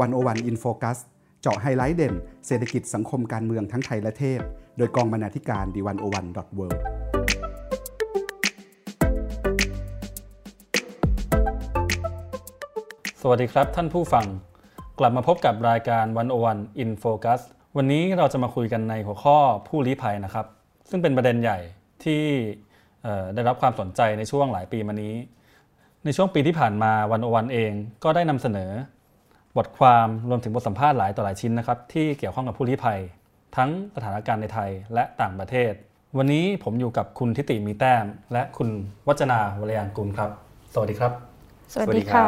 One-O-One In Focus เจาะไฮไลท์เด่น เศรษฐกิจสังคมการเมืองทั้งไทยและเทศ โดยกองบรรณาธิการ The One-O-One dot world สวัสดีครับท่านผู้ฟัง กลับมาพบกับรายการ One-O-One In Focus วันนี้เราจะมาคุยกันในหัวข้อผู้ลี้ภัยนะครับ ซึ่งเป็นประเด็นใหญ่ที่ได้รับความสนใจในช่วงหลายปีมานี้ ในช่วงปีที่ผ่านมาวันโอวันเองก็ได้นำเสนอ บทความรวมถึงบทสัมภาษณ์หลายต่อหลายชิ้นนะครับที่เกี่ยวข้องกับผู้ลี้ภัย ทั้งสถานการณ์ในไทยและต่างประเทศ วันนี้ผมอยู่กับคุณทิติมีแต้ม และคุณวัจนาวรยานกุลครับ สวัสดีครับ สวัสดีค่ะ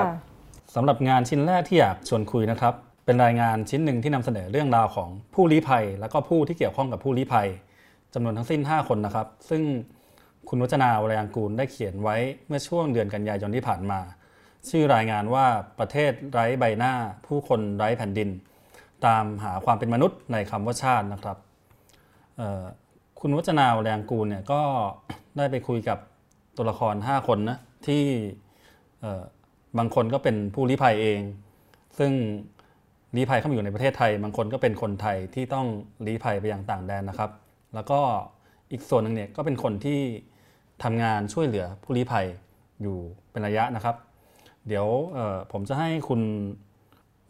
สำหรับงานชิ้นแรกที่อยากชวนคุยนะครับ เป็นรายงานชิ้นหนึ่งที่นำเสนอเรื่องราวของผู้ลี้ภัย และก็ผู้ที่เกี่ยวข้องกับผู้ลี้ภัยจำนวนทั้งสิ้น 5 คนนะครับ ซึ่งคุณวัจนาวรยานกุลได้เขียนไว้เมื่อช่วงเดือนกันยายนที่ผ่านมา ชื่อรายงานว่าประเทศไร้ใบหน้า ผู้คนไร้แผ่นดิน ตามหาความเป็นมนุษย์ในคำว่าชาตินะครับ คุณวัจนาวแรงกูลเนี่ยก็ได้ไปคุยกับตัวละคร 5 คนนะที่บางคนก็เป็นผู้ลี้ภัยเอง ซึ่งลี้ภัยเข้ามาอยู่ในประเทศไทย บางคนก็เป็นคนไทยที่ต้องลี้ภัยไปยังต่างแดนนะครับ แล้วก็อีกส่วนหนึ่งเนี่ยก็เป็นคนที่ทำงานช่วยเหลือผู้ลี้ภัยอยู่เป็นระยะนะครับ เดี๋ยวผมจะให้คุณ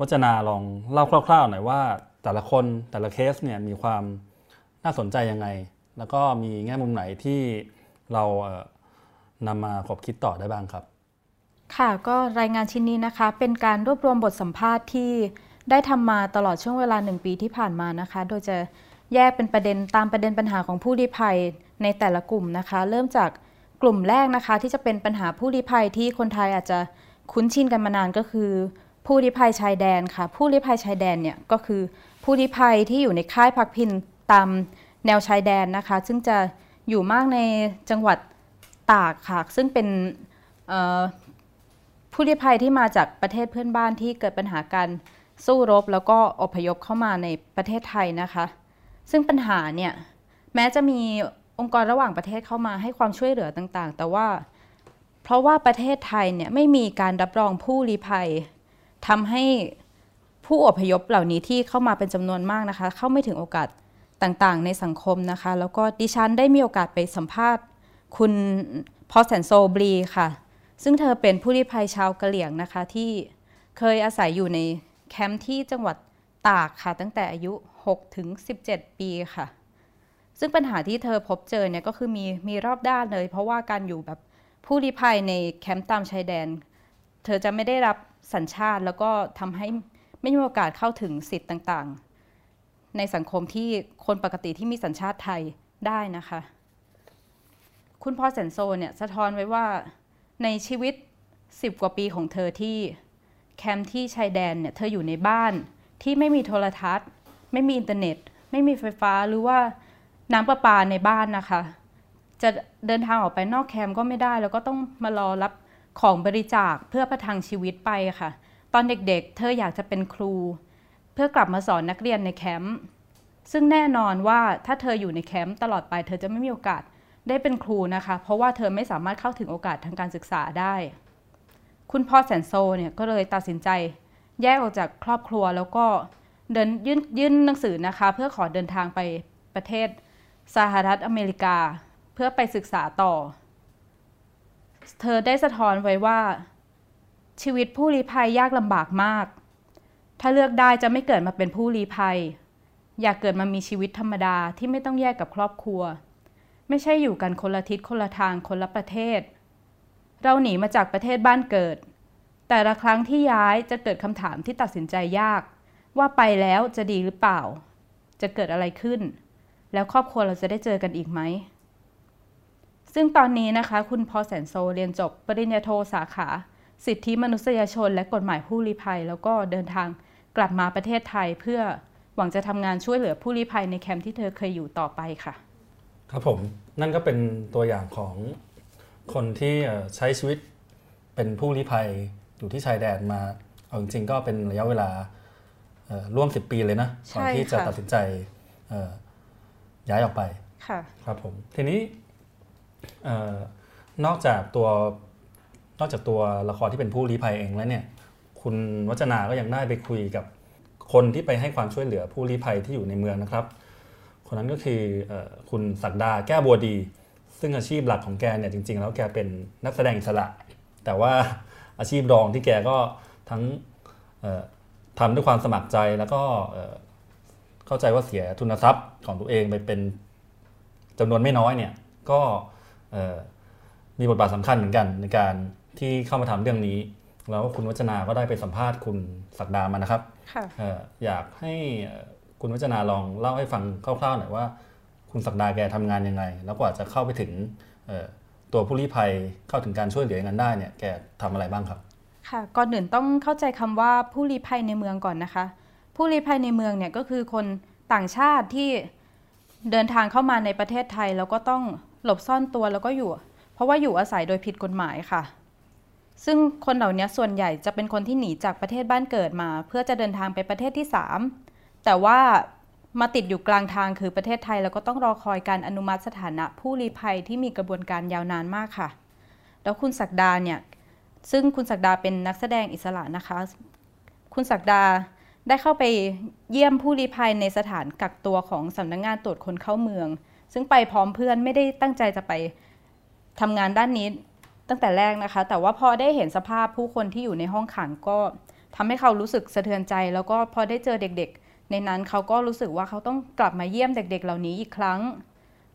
วัจนาลองเล่าคร่าวๆหน่อยว่าแต่ละคนแต่ละเคสเนี่ยมีความน่าสนใจยังไง แล้วก็มีแง่มุมไหนที่เรานำมาขบคิดต่อได้บ้างครับ ค่ะก็รายงานชิ้นนี้นะคะ เป็นการรวบรวมบทสัมภาษณ์ที่ได้ทำมาตลอดช่วงเวลาหนึ่งปีที่ผ่านมานะคะ โดยจะแยกเป็นประเด็นตามประเด็นปัญหาของผู้ลี้ภัยในแต่ละกลุ่มนะคะ เริ่มจากกลุ่มแรกนะคะ ที่จะเป็นปัญหาผู้ลี้ภัยที่คนไทยอาจจะ คุ้นชินกันมานานก็คือ ผู้ลี้ภัยชายแดนค่ะ ผู้ลี้ภัยชายแดนเนี่ยก็คือผู้ลี้ภัยที่อยู่ในค่ายพักพิงตามแนวชายแดนนะคะ ซึ่งจะอยู่มากในจังหวัดตากค่ะ ซึ่งเป็นผู้ลี้ภัยที่มาจากประเทศเพื่อนบ้านที่เกิดปัญหาการสู้รบ แล้วก็อพยพเข้ามาในประเทศไทยนะคะ ซึ่งปัญหาเนี่ยแม้จะมีองค์กรระหว่างประเทศเข้ามาให้ความช่วยเหลือต่างๆ แต่ว่า ราะว่าประเทศไทยเนี่ยไม่มีการรับรองผู้ลี้ภัยทำให้ผู้อพยพเหล่านี้ที่เข้ามาเป็นจำนวนมากนะคะ เข้าไม่ถึงโอกาสต่างๆ ในสังคมนะคะ แล้วก็ดิฉันได้มีโอกาสไปสัมภาษณ์ คุณพอแสนโซบลีค่ะ ซึ่งเธอเป็นผู้ลี้ภัยชาวกะเหรี่ยงนะคะ ที่เคยอาศัยอยู่ในแคมป์ที่จังหวัดตากค่ะ ตั้งแต่อายุ 6 ถึง 17 ปีค่ะ ซึ่งปัญหาที่เธอพบเจอเนี่ยก็คือมีมีรอบด้านเลย เพราะว่าการอยู่แบบ ผู้ลี้ภัยในแคมป์ตามชายแดน เธอจะไม่ได้รับสัญชาติแล้วก็ทำให้ไม่มีโอกาสเข้าถึงสิทธิ์ต่างๆ ในสังคมที่คนปกติที่มีสัญชาติไทยได้นะคะ คุณพอแสนซอเนี่ยสะท้อนไว้ว่าในชีวิตสิบกว่าปีของเธอที่แคมป์ที่ชายแดนเนี่ยเธออยู่ในบ้านที่ไม่มีโทรทัศน์ ไม่มีอินเทอร์เน็ต ไม่มีไฟฟ้าหรือว่าน้ำประปาในบ้านนะคะ จะเดินทางออกไปนอกแคมป์ก็ไม่ได้ แล้วก็ต้องมารอรับของบริจาคเพื่อประทังชีวิตไปค่ะ ตอนเด็กๆ เธออยากจะเป็นครู เพื่อกลับมาสอนนักเรียนในแคมป์ซึ่งแน่นอนว่าถ้าเธออยู่ในแคมป์ตลอดไปเธอจะไม่มีโอกาสได้เป็นครูนะคะ เพราะว่าเธอไม่สามารถเข้าถึงโอกาสทางการศึกษาได้ คุณพ่อแสนโซเนี่ยก็เลยตัดสินใจ แยกออกจากครอบครัวแล้วก็เดินยื่นยื่นหนังสือนะคะ เพื่อขอเดินทางไปประเทศสหรัฐอเมริกา พื่อไปศึกษาต่อ เธอได้สะท้อนไว้ว่า ชีวิตผู้ลี้ภัยยากลำบากมาก ถ้าเลือกได้จะไม่เกิดมาเป็นผู้ลี้ภัย อยากเกิดมามีชีวิตธรรมดาที่ไม่ต้องแยกกับครอบครัว ไม่ใช่อยู่กันคนละทิศคนละทางคนละประเทศ เราหนีมาจากประเทศบ้านเกิด แต่ละครั้งที่ย้ายจะเกิดคำถามที่ตัดสินใจยาก ว่าไปแล้วจะดีหรือเปล่า จะเกิดอะไรขึ้น แล้วครอบครัวเราจะได้เจอกันอีกไหม ซึ่งตอนนี้นะคะ คุณพอแสนโซเรียนจบปริญญาโทสาขา สิทธิมนุษยชน และกฎหมายผู้ลี้ภัย แล้วก็เดินทางกลับมาประเทศไทย เพื่อหวังจะทำงานช่วยเหลือผู้ลี้ภัยในแคมป์ที่เธอเคยอยู่ต่อไปค่ะ ครับผมนั่นก็เป็นตัวอย่างของคนที่ใช้ชีวิตเป็นผู้ลี้ภัยอยู่ที่ชายแดนมาเอาจริงๆก็เป็นระยะเวลาร่วม 10 ปีเลยนะก่อนที่จะตัดสินใจย้ายออกไปครับผมทีนี้ นอกจากตัวนอกจากตัวละครที่เป็นผู้ลี้ภัยเองแล้วเนี่ย คุณวัจนาก็ยังได้ไปคุยกับคนที่ไปให้ความช่วยเหลือผู้ลี้ภัยที่อยู่ในเมืองนะครับ คนนั้นก็คืออคุณศักดาแก้วบัวดี ซึ่งอาชีพหลักของแกเนี่ยจริง ๆ แล้วแกเป็นนักแสดงอิสระ แต่ว่าอาชีพรองที่แกก็ทั้งทำด้วยความสมัครใจแล้วก็เข้าใจว่าเสียทุนทรัพย์ของตัวเองไปเป็นจำนวนไม่น้อยเนี่ยก็ มีบทบาทสำคัญเหมือนกันในการที่เข้ามาทำเรื่องนี้ แล้วคุณวัจนาก็ได้ไปสัมภาษณ์คุณศักดามานะครับอยากให้คุณวัจนาลองเล่าให้ฟังคร่าวๆหน่อยว่า คุณศักดาแกทำงานยังไง แล้วกว่าจะเข้าไปถึงตัวผู้ลี้ภัยเข้าถึงการช่วยเหลืออย่างนั้นได้เนี่ยแกทำอะไรบ้างครับ ค่ะก่อนอื่นต้องเข้าใจคำว่าผู้ลี้ภัยในเมืองก่อนนะคะ ผู้ลี้ภัยในเมืองเนี่ยก็คือคนต่างชาติที่เดินทางเข้ามาในประเทศไทย แล้วก็ต้อง หลบซ่อนตัวแล้วก็อยู่ เพราะว่าอยู่อาศัยโดยผิดกฎหมายค่ะ ซึ่งคนเหล่านี้ส่วนใหญ่จะเป็นคนที่หนีจากประเทศบ้านเกิดมา เพื่อจะเดินทางไปประเทศที่ 3 แต่ว่ามาติดอยู่กลางทางคือประเทศไทย แล้วก็ต้องรอคอยการอนุมัติสถานะผู้ลี้ภัยที่มีกระบวนการยาวนานมากค่ะ แล้วคุณศักดาเนี่ยซึ่งคุณศักดาเป็นนักแสดงอิสระนะคะ คุณศักดาได้เข้าไปเยี่ยมผู้ลี้ภัยในสถานกักตัวของสำนักงงานตรวจคนเข้าเมือง ซึ่งไปพร้อมเพื่อนไม่ได้ตั้งใจจะไปทำงานด้านนี้ตั้งแต่แรกนะคะ แต่ว่าพอได้เห็นสภาพผู้คนที่อยู่ในห้องขังก็ทำให้เขารู้สึกสะเทือนใจ แล้วก็พอได้เจอเด็กๆ ในนั้นเขาก็รู้สึกว่าเขาต้องกลับมาเยี่ยมเด็ก ๆ เหล่านี้อีกครั้ง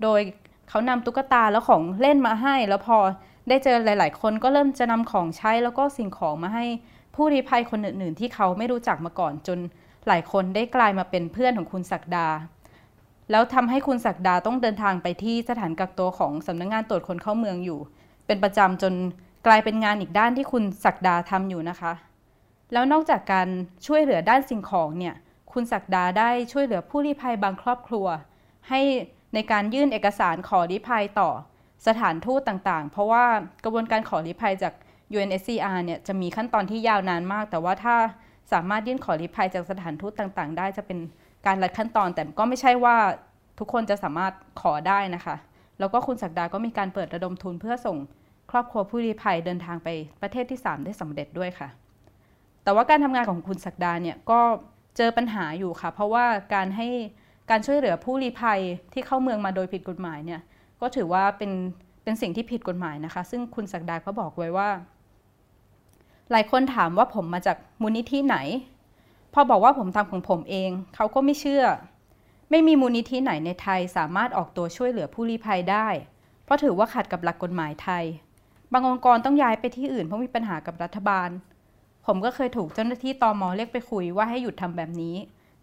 โดยเขานำตุ๊กตาแล้วของเล่นมาให้ แล้วพอได้เจอหลาย ๆ คนก็เริ่มจะนำของใช้แล้วก็สิ่งของมาให้ผู้ริภัยคนอื่น ๆ ที่เขาไม่รู้จักมาก่อนจนหลายคนได้กลายมาเป็นเพื่อนของคุณศักดา แล้วทำให้คุณศักดาต้องเดินทางไปที่สถานกักตัวของสำนักงงานตรวจคนเข้าเมืองอยู่ เป็นประจำจนกลายเป็นงานอีกด้านที่คุณศักดาทำอยู่นะคะ แล้วนอกจากการช่วยเหลือด้านสิ่งของเนี่ยคุณศักดาได้ช่วยเหลือผู้ลี้ภัยบางครอบครัว ให้ในการยื่นเอกสารขอลี้ภัยต่อสถานทูตต่างๆ เพราะว่ากระบวนการขอลี้ภัยจาก UNSCR เนี่ยจะมีขั้นตอนที่ยาวนานมาก แต่ว่าถ้าสามารถยื่นขอลี้ภัยจากสถานทูตต่าง ๆ ได้จะเป็น การรัดขั้นตอนแต่ก็ไม่ใช่ว่าทุกคนจะสามารถขอได้นะคะ แล้วก็คุณศักดาก็มีการเปิดระดมทุนเพื่อส่งครอบครัวผู้ลี้ภัยเดินทางไปประเทศที่ 3 ได้สำเร็จด้วยค่ะ แต่ว่าการทำงานของคุณศักดาเนี่ยก็เจอปัญหาอยู่ค่ะ เพราะว่าการให้การช่วยเหลือผู้ลี้ภัยที่เข้าเมืองมาโดยผิดกฎหมายเนี่ยก็ถือว่าเป็นเป็นสิ่งที่ผิดกฎหมายนะคะ ซึ่งคุณศักดาก็บอกไว้ว่า หลายคนถามว่าผมมาจากมูลนิธิไหน พอบอกว่าผมทำของผมเอง เขาก็ไม่เชื่อ ไม่มีมูลนิธิไหนในไทยสามารถออกตัวช่วยเหลือผู้ลี้ภัยได้ เพราะถือว่าขัดกับหลักกฎหมายไทย บางองค์กรต้องย้ายไปที่อื่นเพราะมีปัญหากับรัฐบาล ผมก็เคยถูกเจ้าหน้าที่ตอมอเรียกไปคุยว่าให้หยุดทำแบบนี้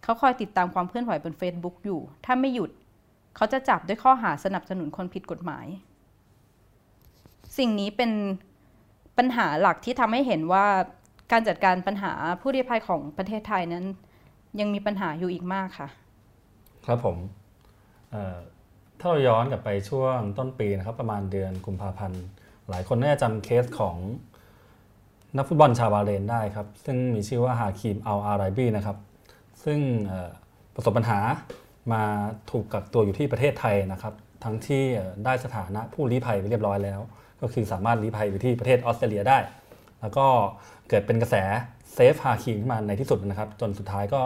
เขาคอยติดตามความเคลื่อนไหวบน Facebook อยู่ ถ้าไม่หยุด เขาจะจับด้วยข้อหาสนับสนุนคนผิดกฎหมาย สิ่งนี้เป็นปัญหาหลักที่ทำให้เห็นว่า การจัดการปัญหาผู้ลี้ภัยของประเทศไทยนั้น ยังมีปัญหาอยู่อีกมากค่ะ ครับผมถ้าเราย้อนกลับไปช่วงต้นปีนะครับประมาณเดือนกุมภาพันธ์ หลายคนน่าจะจำเคสของนักฟุตบอลชาวบาเรนได้ครับ ซึ่งมีชื่อว่าฮาคิมอัลอาไรบีนะครับ ซึ่งประสบปัญหามาถูกกักตัวอยู่ที่ประเทศไทยนะครับ ทั้งที่ได้สถานะผู้ลี้ภัยไปเรียบร้อยแล้ว ก็คือสามารถลี้ภัยอยู่ที่ประเทศออสเตรเลียได้ แล้วก็เกิดเป็นกระแสเซฟฮาคิงขึ้นมาในที่สุดนะครับ จนสุดท้ายก็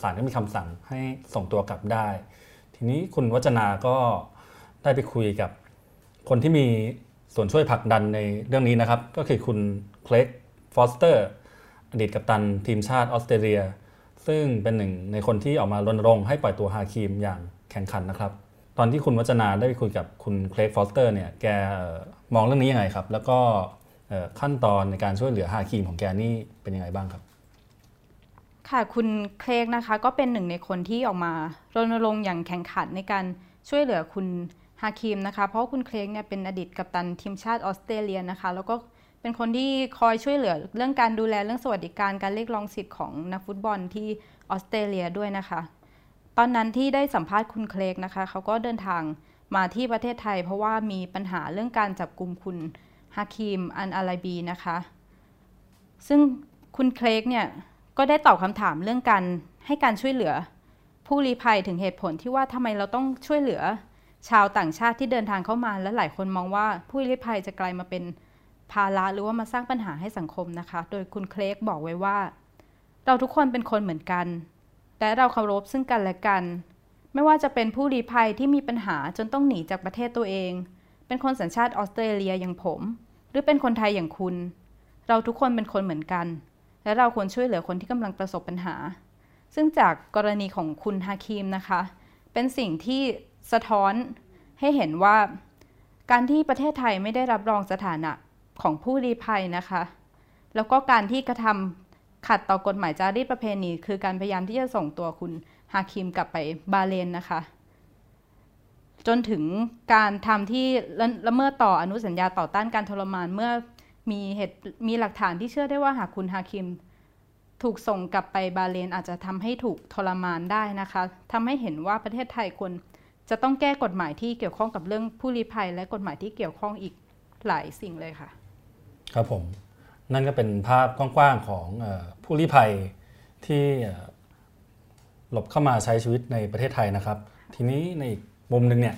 ศาลก็มีคำสั่งให้ส่งตัวกลับได้ ทีนี้คุณวจนาก็ได้ไปคุยกับคนที่มีส่วนช่วยผลักดันในเรื่องนี้นะครับ ก็คือคุณเครกฟอสเตอร์อดีตกัปตันทีมชาติออสเตรเลีย ซึ่งเป็นหนึ่งในคนที่ออกมารณรงค์ให้ปล่อยตัวฮาคิมอย่างแข็งขันนะครับ ตอนที่คุณวจนาได้ไปคุยกับคุณเครกฟอสเตอร์เนี่ยแกมองเรื่องนี้ยังไงครับ แล้วก็ ขั้นตอนในการช่วยเหลือฮาคิมของแกนี่เป็นยังไงบ้างครับ ค่ะคุณเคลกนะคะก็เป็นหนึ่งในคนที่ออกมารณรงค์อย่างแข่งขันในการช่วยเหลือคุณฮาคิมนะคะ เพราะคุณเคลกเนี่ยเป็นอดีตกัปตันทีมชาติออสเตรเลียนะคะ แล้วก็เป็นคนที่คอยช่วยเหลือเรื่องการดูแลเรื่องสวัสดิการการเรียกร้องสิทธิ์ของนักฟุตบอลที่ออสเตรเลียด้วยนะคะ ตอนนั้นที่ได้สัมภาษณ์คุณเคลกนะคะเขาก็เดินทางมาที่ประเทศไทย เพราะว่ามีปัญหาเรื่องการจับกลุ่มคุณ ฮาคิม อันอาลีบีนะคะ ซึ่งคุณเคลกเนี่ย ก็ได้ตอบคำถามเรื่องการให้การช่วยเหลือ ผู้ลี้ภัยถึงเหตุผลที่ว่าทำไมเราต้องช่วยเหลือ ชาวต่างชาติที่เดินทางเข้ามา และหลายคนมองว่าผู้ลี้ภัยจะกลายมาเป็นภาระหรือว่ามาสร้างปัญหาให้สังคมนะคะ โดยคุณเคลกบอกไว้ว่า เราทุกคนเป็นคนเหมือนกัน และเราเคารพซึ่งกันและกัน ไม่ว่าจะเป็นผู้ลี้ภัยที่มีปัญหาจนต้องหนีจากประเทศตัวเอง เป็นคนสัญชาติออสเตรเลียอย่างผม รือเป็นคนไทยอย่างคุณ เราทุกคนเป็นคนเหมือนกัน และเราควรช่วยเหลือคนที่กำลังประสบปัญหา ซึ่งจากกรณีของคุณฮาคิมนะคะ เป็นสิ่งที่สะท้อนให้เห็นว่าการที่ประเทศไทยไม่ได้รับรองสถานะของผู้ลี้ภัยนะคะ แล้วก็การที่กระทำขัดต่อกฎหมายจารีตประเพณี คือการพยายามที่จะส่งตัวคุณฮาคิมกลับไปบาเลนนะคะ จนถึงการทำที่ละเมิดต่ออนุสัญญาต่อต้านการทรมานเมื่อมีเหตุมีหลักฐานที่เชื่อได้ว่าหากคุณฮาคิม ถูกส่งกลับไปบาเลนอาจจะทำให้ถูกทรมานได้นะคะทำให้เห็นว่าประเทศไทยควรจะต้องแก้กฎหมายที่เกี่ยวข้องกับเรื่องผู้ลี้ภัย และกฎหมายที่เกี่ยวข้องอีกหลายสิ่งเลยค่ะ ครับผมนั่นก็เป็นภาพกว้างๆของอผู้ลี้ภัยที่หลบเข้ามาใช้ชีวิตในประเทศไทยนะครับ ทีนี้ในอีก มุมหนึ่งเนี่ย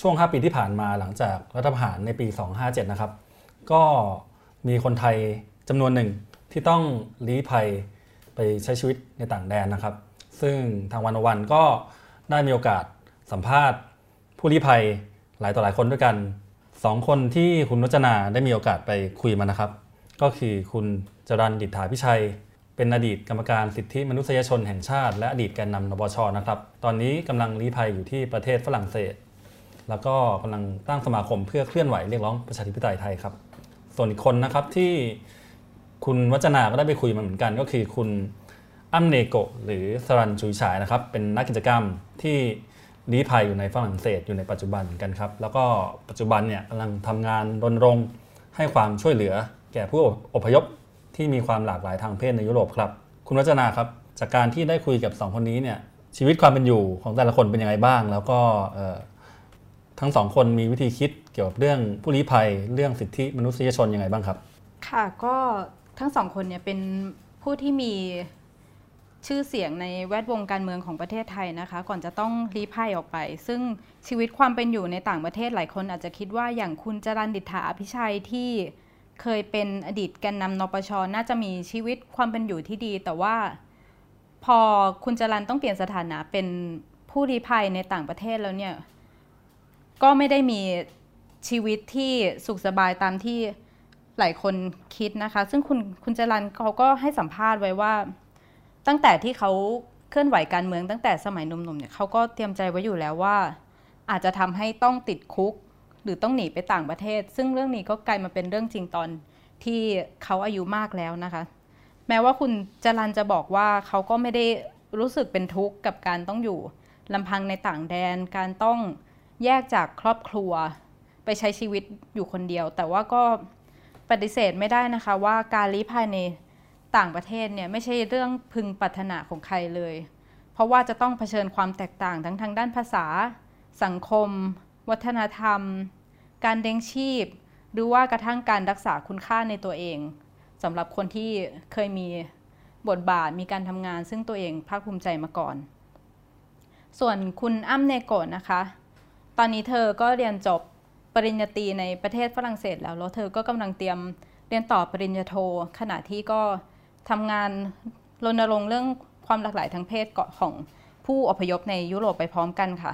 ช่วง 5 ปีที่ผ่านมาหลังจากรัฐประหารในปี 257 นะครับ ก็มีคนไทยจำนวนหนึ่งที่ต้องลี้ภัยไปใช้ชีวิตในต่างแดนนะครับ ซึ่งทางวันวันก็ได้มีโอกาสสัมภาษณ์ ผู้ลี้ภัยหลายต่อหลายคนด้วยกันสองคนที่คุณรจนาได้มีโอกาสไปคุยมานะครับ ก็คือคุณจรันดิษฐาพิชัย เป็นอดีตกรรมการสิทธิมนุษยชนแห่งชาติ และอดีตแกนนำนปชนะครับ ตอนนี้กำลังลี้ภัยอยู่ที่ประเทศฝรั่งเศส แล้วก็กำลังตั้งสมาคมเพื่อเคลื่อนไหวเรียกร้องประชาธิปไตยไทยครับ ส่วนอีกคนนะครับที่คุณวัจนาก็ได้ไปคุยมาเหมือนกัน ก็คือคุณอัมเนโกหรือสรันชุยฉายนะครับ เป็นนักกิจกรรมที่ลี้ภัยอยู่ในฝรั่งเศสอยู่ในปัจจุบันกันครับ แล้วก็ปัจจุบันเนี่ยกำลังทำงานรณรงค์ให้ความช่วยเหลือ แก่ผู้อพยพ ที่มีความหลากหลายทางเพศในยุโรปครับ คุณวัจนาครับ จากการที่ได้คุยกับ 2 คนนี้เนี่ยชีวิตความเป็นอยู่ของแต่ละคนเป็นยังไงบ้าง แล้วก็ทั้งสองคนมีวิธีคิดเกี่ยวกับเรื่องผู้ลี้ภัยเรื่องสิทธิมนุษยชนยังไงบ้างครับ ค่ะก็ทั้งสองคนเนี่ยเป็นผู้ที่มีชื่อเสียงในแวดวงการเมืองของประเทศไทยนะคะ ก่อนจะต้องรีภัยออกไป ซึ่งชีวิตความเป็นอยู่ในต่างประเทศหลายคนอาจจะคิดว่าอย่างคุณจรันดิษฐาอภิชัยที่ เคยเป็นอดีตแกนนำนปช น่าจะมีชีวิตความเป็นอยู่ที่ดี แต่ว่าพอคุณจรันต้องเปลี่ยนสถานะเป็นผู้รีภัยในต่างประเทศแล้วเนี่ย ก็ไม่ได้มีชีวิตที่สุขสบายตามที่หลายคนคิดนะคะ ซึ่งคุณคุณจรันเขาก็ให้สัมภาษณ์ไว้ว่า ตั้งแต่ที่เขาเคลื่อนไหวการเมืองตั้งแต่สมัยหนุ่มๆเนี่ยเขาก็เตรียมใจไว้อยู่แล้วว่า อาจจะทำให้ต้องติดคุก หรือต้องหนีไปต่างประเทศ ซึ่งเรื่องนี้ก็กลายมาเป็นเรื่องจริงตอนที่เขาอายุมากแล้วนะคะ แม้ว่าคุณจรันจะบอกว่าเขาก็ไม่ได้รู้สึกเป็นทุกข์กับการต้องอยู่ลำพังในต่างแดน การต้องแยกจากครอบครัว ไปใช้ชีวิตอยู่คนเดียว แต่ว่าก็ปฏิเสธไม่ได้นะคะว่าการลี้ภัยในต่างประเทศเนี่ยไม่ใช่เรื่องพึงปรารถนาของใครเลย เพราะว่าจะต้องเผชิญความแตกต่างทั้งทางด้านภาษา สังคม วัฒนธรรม การเด้งชีพ หรือว่ากระทั่งการรักษาคุณค่าในตัวเองสำหรับคนที่เคยมีบทบาทมีการทำงาน ซึ่งตัวเองภาคภูมิใจมาก่อน ส่วนคุณอ้ำเนโกะนะคะ ตอนนี้เธอก็เรียนจบปริญญาตรีในประเทศฝรั่งเศสแล้ว แล้วเธอก็กำลังเตรียมเรียนต่อปริญญาโท ขณะที่ก็ทำงานรณรงค์เรื่องความหลากหลายทางเพศเกาะของผู้อพยพในยุโรปไปพร้อมกันค่ะ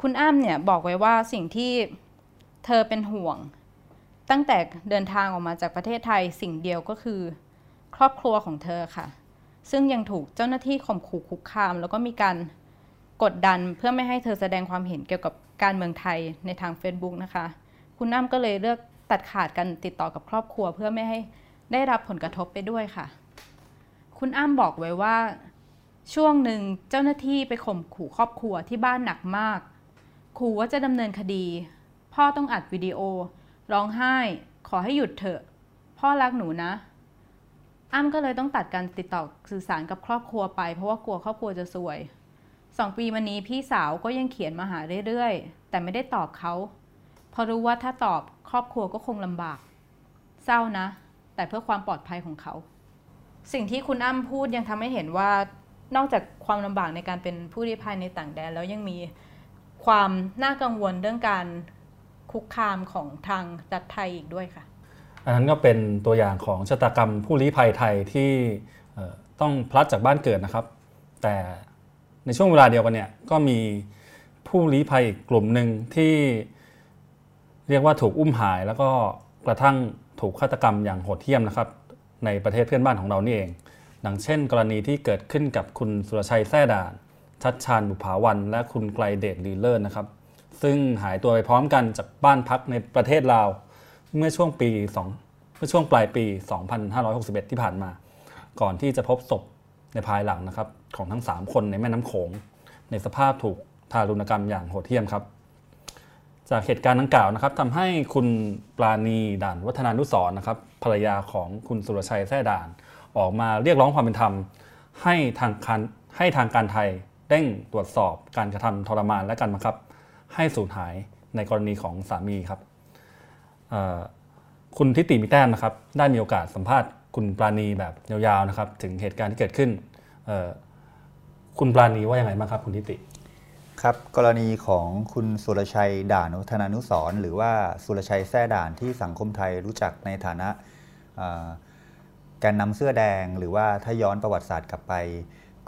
คุณอ้ำเนี่ยบอกไว้ว่าสิ่งที่ เธอเป็นห่วง ตั้งแต่เดินทางออกมาจากประเทศไทยสิ่งเดียวก็คือ ครอบครัวของเธอค่ะ ซึ่งยังถูกเจ้าหน้าที่ข่มขู่คุกคาม แล้วก็มีการกดดันเพื่อไม่ให้เธอแสดงความเห็นเกี่ยวกับการเมืองไทยในทาง Facebook นะคะ คุณอ้ำก็เลยเลือกตัดขาดกันติดต่อกับครอบครัว เพื่อไม่ให้ได้รับผลกระทบไปด้วยค่ะ คุณอ้ำบอกไว้ว่า ช่วงหนึ่งเจ้าหน้าที่ไปข่มขู่ครอบครัวที่บ้านหนักมาก ขู่ว่าจะดำเนินคดี พ่อต้องอัดวิดีโอ ร้องไห้ ขอให้หยุดเถอะ พ่อรักหนูนะ อ้ำก็เลยต้องตัดการติดต่อสื่อสารกับครอบครัวไป เพราะว่ากลัวครอบครัวจะซวยสองปีมานี้พี่สาวก็ยังเขียนมาหาเรื่อยๆ แต่ไม่ได้ตอบเขาเพราะรู้ว่าถ้าตอบครอบครัวก็คงลำบาก เศร้านะ แต่เพื่อความปลอดภัยของเขา สิ่งที่คุณอ้ำพูดยังทำให้เห็นว่านอกจากความลำบากในการเป็นผู้ลี้ภัยในต่างแดนแล้วยังมีความน่ากังวลเรื่องการ คุกคามของทางรัฐไทยอีกด้วยค่ะ อันนั้นก็เป็นตัวอย่างของชะตากรรมผู้ลี้ภัยไทยที่ต้องพลัดจากบ้านเกิดนะครับ แต่ในช่วงเวลาเดียวกันเนี่ยก็มีผู้ลี้ภัยอีกกลุ่มหนึ่งที่เรียกว่าถูกอุ้มหายแล้วก็กระทั่งถูกฆาตกรรมอย่างโหดเหี้ยมนะครับ ในประเทศเพื่อนบ้านของเรานี่เองดังเช่น กรณีที่เกิดขึ้นกับคุณสุรชัยแท้ด่าน ชัดชาญบุภาวัน และคุณไกลเดชลีเลิศนะครับ ซึ่งหายตัวไปพร้อมกันจากบ้านพักในประเทศลาว เมื่อช่วงปี2เมื่อช่วงปลายปี 2561 ที่ผ่านมา ก่อนที่จะพบศพในภายหลังนะครับของทั้ง 3 คนในแม่น้ำโขง ในสภาพถูกทารุณกรรมอย่างโหดเหี้ยมครับ จากเหตุการณ์ดังกล่าวนะครับทำให้คุณปราณีด่านวัฒนานุสรนะครับภรรยาของคุณสุรชัยแท้ด่าน ออกมาเรียกร้องความเป็นธรรม ให้ทางการให้ทางการไทยเร่งตรวจสอบการกระทำทรมานและการบังคับ ให้สูญหายในกรณีของสามีครับคุณทิติมิแต้มนะครับ ได้มีโอกาสสัมภาษณ์คุณปราณีแบบยาวๆนะครับ ถึงเหตุการณ์ที่เกิดขึ้น คุณปราณีว่ายังไงบ้างครับ คุณทิติ ครับ กรณีของคุณสุรชัยด่านวัฒนานุสรหรือว่าสุรชัยแท้ด่านที่สังคมไทยรู้จักในฐานะแกนนำเสื้อแดง หรือว่าถ้าย้อนประวัติศาสตร์กลับไป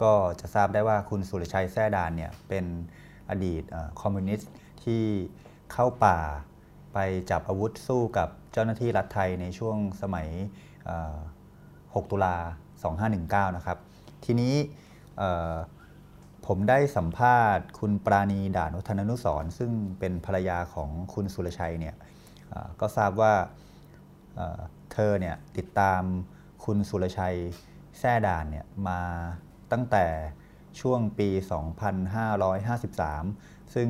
ก็จะทราบได้ว่าคุณสุรชัยแท้ด่านเนี่ยเป็น อดีตคอมมิวนิสต์ที่เข้าป่าไปจับอาวุธสู้กับเจ้าหน้าที่รัฐไทยในช่วงสมัย 6 ตุลา 2519 นะครับ ทีนี้ผมได้สัมภาษณ์คุณปราณีด่านวัฒนนุสร ซึ่งเป็นภรรยาของคุณสุรชัยเนี่ยก็ทราบว่าเธอเนี่ยติดตามคุณสุรชัยแท่ด่านเนี่ยมาตั้งแต่ ช่วงปี 2553 ซึ่ง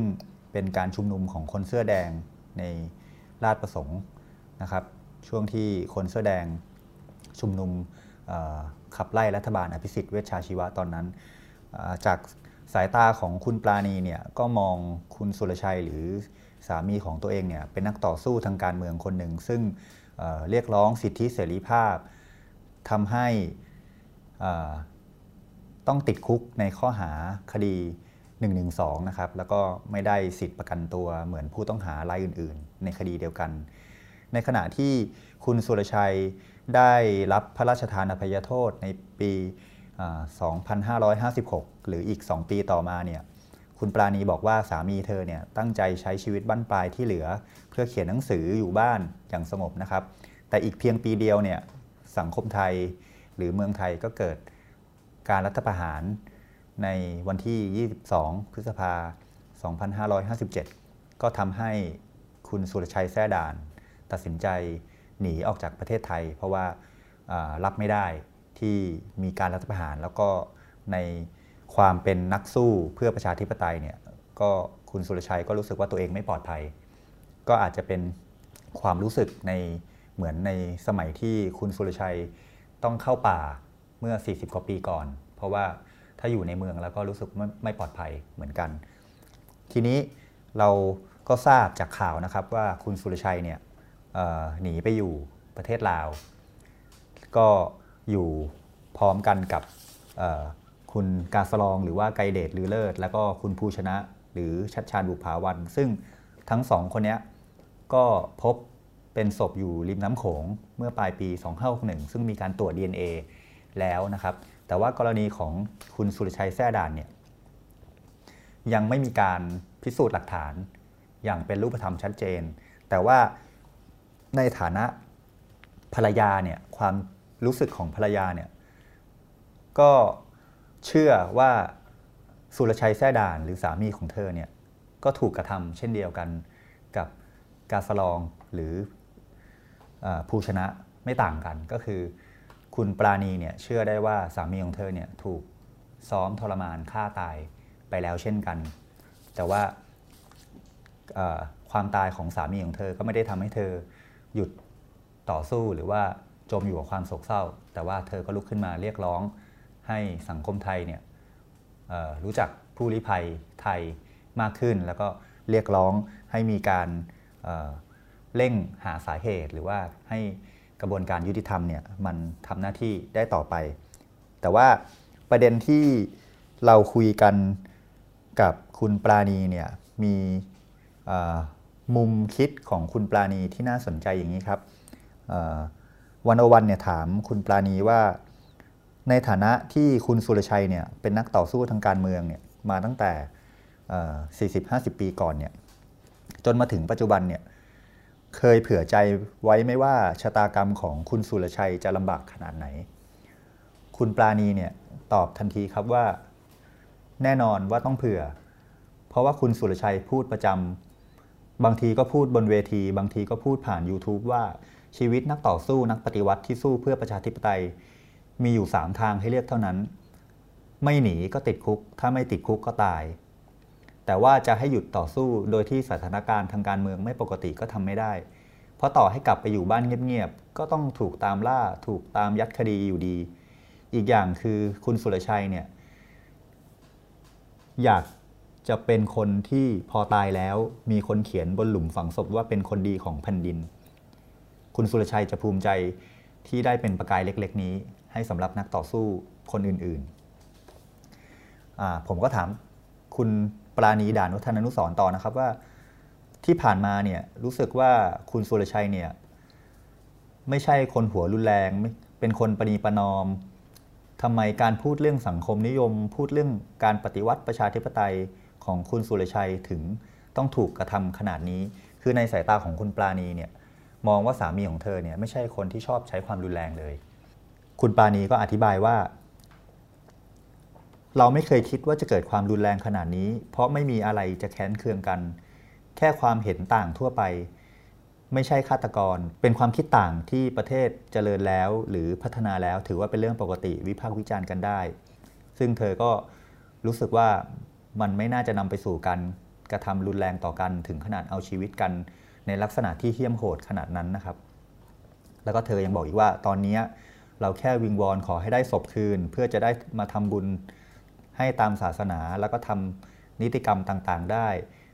เป็นการชุมนุมของคนเสื้อแดงในลาดประสงค์นะครับ ช่วงที่คนเสื้อแดงชุมนุมขับไล่รัฐบาลอภิสิทธิ์เวชชาชีวะตอนนั้น จากสายตาของคุณปราณีเนี่ยก็มองคุณสุรชัยหรือสามีของตัวเองเนี่ยเป็นนักต่อสู้ทางการเมืองคนหนึ่ง ซึ่งเรียกร้องสิทธิเสรีภาพทำให้ ต้องติดคุกในข้อหาคดี 112 นะครับ แล้วก็ไม่ได้สิทธิประกันตัวเหมือนผู้ต้องหารายอื่น ๆ ในคดีเดียวกัน ในขณะที่คุณสุรชัยได้รับพระราชทานอภัยโทษในปี 2556 หรืออีก 2 ปีต่อมาเนี่ยคุณปราณีบอกว่าสามีเธอเนี่ยตั้งใจใช้ชีวิตบั้นปลายที่เหลือ เพื่อเขียนหนังสืออยู่บ้านอย่างสงบนะครับ แต่อีกเพียงปีเดียวเนี่ยสังคมไทยหรือเมืองไทยก็เกิด การรัฐประหารในวันที่ 22 พฤษภา 2557 ก็ทำให้คุณสุรชัยแท้ด่าน ตัดสินใจหนีออกจากประเทศไทย เพราะว่ารับไม่ได้ที่มีการรัฐประหาร แล้วก็ในความเป็นนักสู้เพื่อประชาธิปไตยเนี่ยก็คุณสุรชัยก็รู้สึกว่าตัวเองไม่ปลอดภัย ก็อาจจะเป็นความรู้สึกในเหมือนในสมัยที่คุณสุรชัยต้องเข้าป่า เมื่อ 40 กว่าปีก่อน เพราะว่าถ้าอยู่ในเมืองแล้วก็รู้สึกไม่ไม่ปลอดภัยเหมือนกัน ทีนี้เราก็ทราบจากข่าวนะครับว่าคุณสุรชัยเนี่ยหนีไปอยู่ประเทศลาว ก็อยู่พร้อมกันกับคุณกาสลองหรือว่าไกเดตหรือเลิศ แล้วก็คุณภูชนะหรือชัดชาญบุภาวัน ซึ่งทั้งสองคนนี้ก็พบเป็นศพอยู่ริมน้ำโขงเมื่อปลายปี 2561 ซึ่งมีการตรวจ DNA แล้วนะครับ แต่ว่ากรณีของคุณสุรชัยแท้ด่านเนี่ยยังไม่มีการพิสูจน์หลักฐานอย่างเป็นรูปธรรมชัดเจน แต่ว่าในฐานะภรรยาเนี่ยความรู้สึกของภรรยาเนี่ยก็เชื่อว่าสุรชัยแท้ด่านหรือสามีของเธอเนี่ยก็ถูกกระทำเช่นเดียวกันกับกาสลองหรืออภูชนะไม่ต่างกันก็คือ คุณปราณีเนี่ยเชื่อได้ว่าสามีของเธอเนี่ยถูกซ้อมทรมานฆ่าตายไปแล้วเช่นกัน แต่ว่าความตายของสามีของเธอก็ไม่ได้ทำให้เธอหยุดต่อสู้หรือว่าจมอยู่กับความโศกเศร้า แต่ว่าเธอก็ลุกขึ้นมาเรียกร้องให้สังคมไทยเนี่ยรู้จักผู้ลี้ภัยไทยมากขึ้น แล้วก็เรียกร้องให้มีการเร่งหาสาเหตุหรือว่าให้ กระบวนการยุติธรรมเนี่ยมันทำหน้าที่ได้ต่อไป แต่ว่าประเด็นที่เราคุยกันกับคุณปราณีเนี่ยมีมุมคิดของคุณปราณีที่น่าสนใจอย่างนี้ครับวันโอวันเนี่ยถามคุณปราณีว่าในฐานะที่คุณสุรชัยเนี่ยเป็นนักต่อสู้ทางการเมืองเนี่ยมาตั้งแต่ 40-50 ปีก่อนเนี่ยจนมาถึงปัจจุบันเนี่ย เคยเผื่อใจไว้ไหมว่าชะตากรรมของคุณสุรชัยจะลำบากขนาดไหน คุณปราณีเนี่ยตอบทันทีครับว่า แน่นอนว่าต้องเผื่อ เพราะว่าคุณสุรชัยพูดประจำบางทีก็พูดบนเวที บางทีก็พูดผ่าน YouTube ว่าชีวิตนักต่อสู้นักปฏิวัติที่สู้เพื่อประชาธิปไตย มีอยู่ 3 ทางให้เลือกเท่านั้น ไม่หนีก็ติดคุก ถ้าไม่ติดคุกก็ตาย แต่ว่าจะให้หยุดต่อสู้โดยที่สถานการณ์ทางการเมืองไม่ปกติก็ทำไม่ได้ เพราะต่อให้กลับไปอยู่บ้านเงียบๆ ก็ต้องถูกตามล่าถูกตามยัดคดีอยู่ดี อีกอย่างคือคุณสุรชัยเนี่ยอยากจะเป็นคนที่พอตายแล้วมีคนเขียนบนหลุมฝังศพว่าเป็นคนดีของแผ่นดิน คุณสุรชัยจะภูมิใจที่ได้เป็นประกายเล็ก ๆ นี้ ให้สำหรับนักต่อสู้คนอื่น ๆ ผมก็ถาม คุณปราณีด่านวัฒนานุสรต่อนะครับว่าที่ผ่านมาเนี่ยรู้สึกว่าคุณสุรชัยเนี่ยไม่ใช่คนหัวรุนแรงเป็นคนปณีประนอมทำไมการพูดเรื่องสังคมนิยม พูดเรื่องการปฏิวัติประชาธิปไตยของคุณสุรชัยถึงต้องถูกกระทำขนาดนี้ คือในสายตาของคุณปราณีเนี่ยมองว่าสามีของเธอเนี่ยไม่ใช่คนที่ชอบใช้ความรุนแรงเลย คุณปราณีก็อธิบายว่า เราไม่เคยคิดว่าจะเกิดความรุนแรงขนาดนี้ เพราะไม่มีอะไรจะแค้นเคืองกัน แค่ความเห็นต่างทั่วไป ไม่ใช่ฆาตกร เป็นความคิดต่างที่ประเทศเจริญแล้ว หรือพัฒนาแล้วถือว่าเป็นเรื่องปกติวิพากษ์วิจารณ์กันได้ ซึ่งเธอก็รู้สึกว่ามันไม่น่าจะนำไปสู่การกระทำรุนแรงต่อกันถึงขนาดเอาชีวิตกัน ในลักษณะที่เหี้ยมโหดขนาดนั้นนะครับ แล้วก็เธอยังบอกอีกว่าตอนนี้เราแค่วิงวอนขอให้ได้ศพคืน เพื่อจะได้มาทำบุญ ให้ตามศาสนาแล้วก็ทำนิติกรรมต่างๆ ได้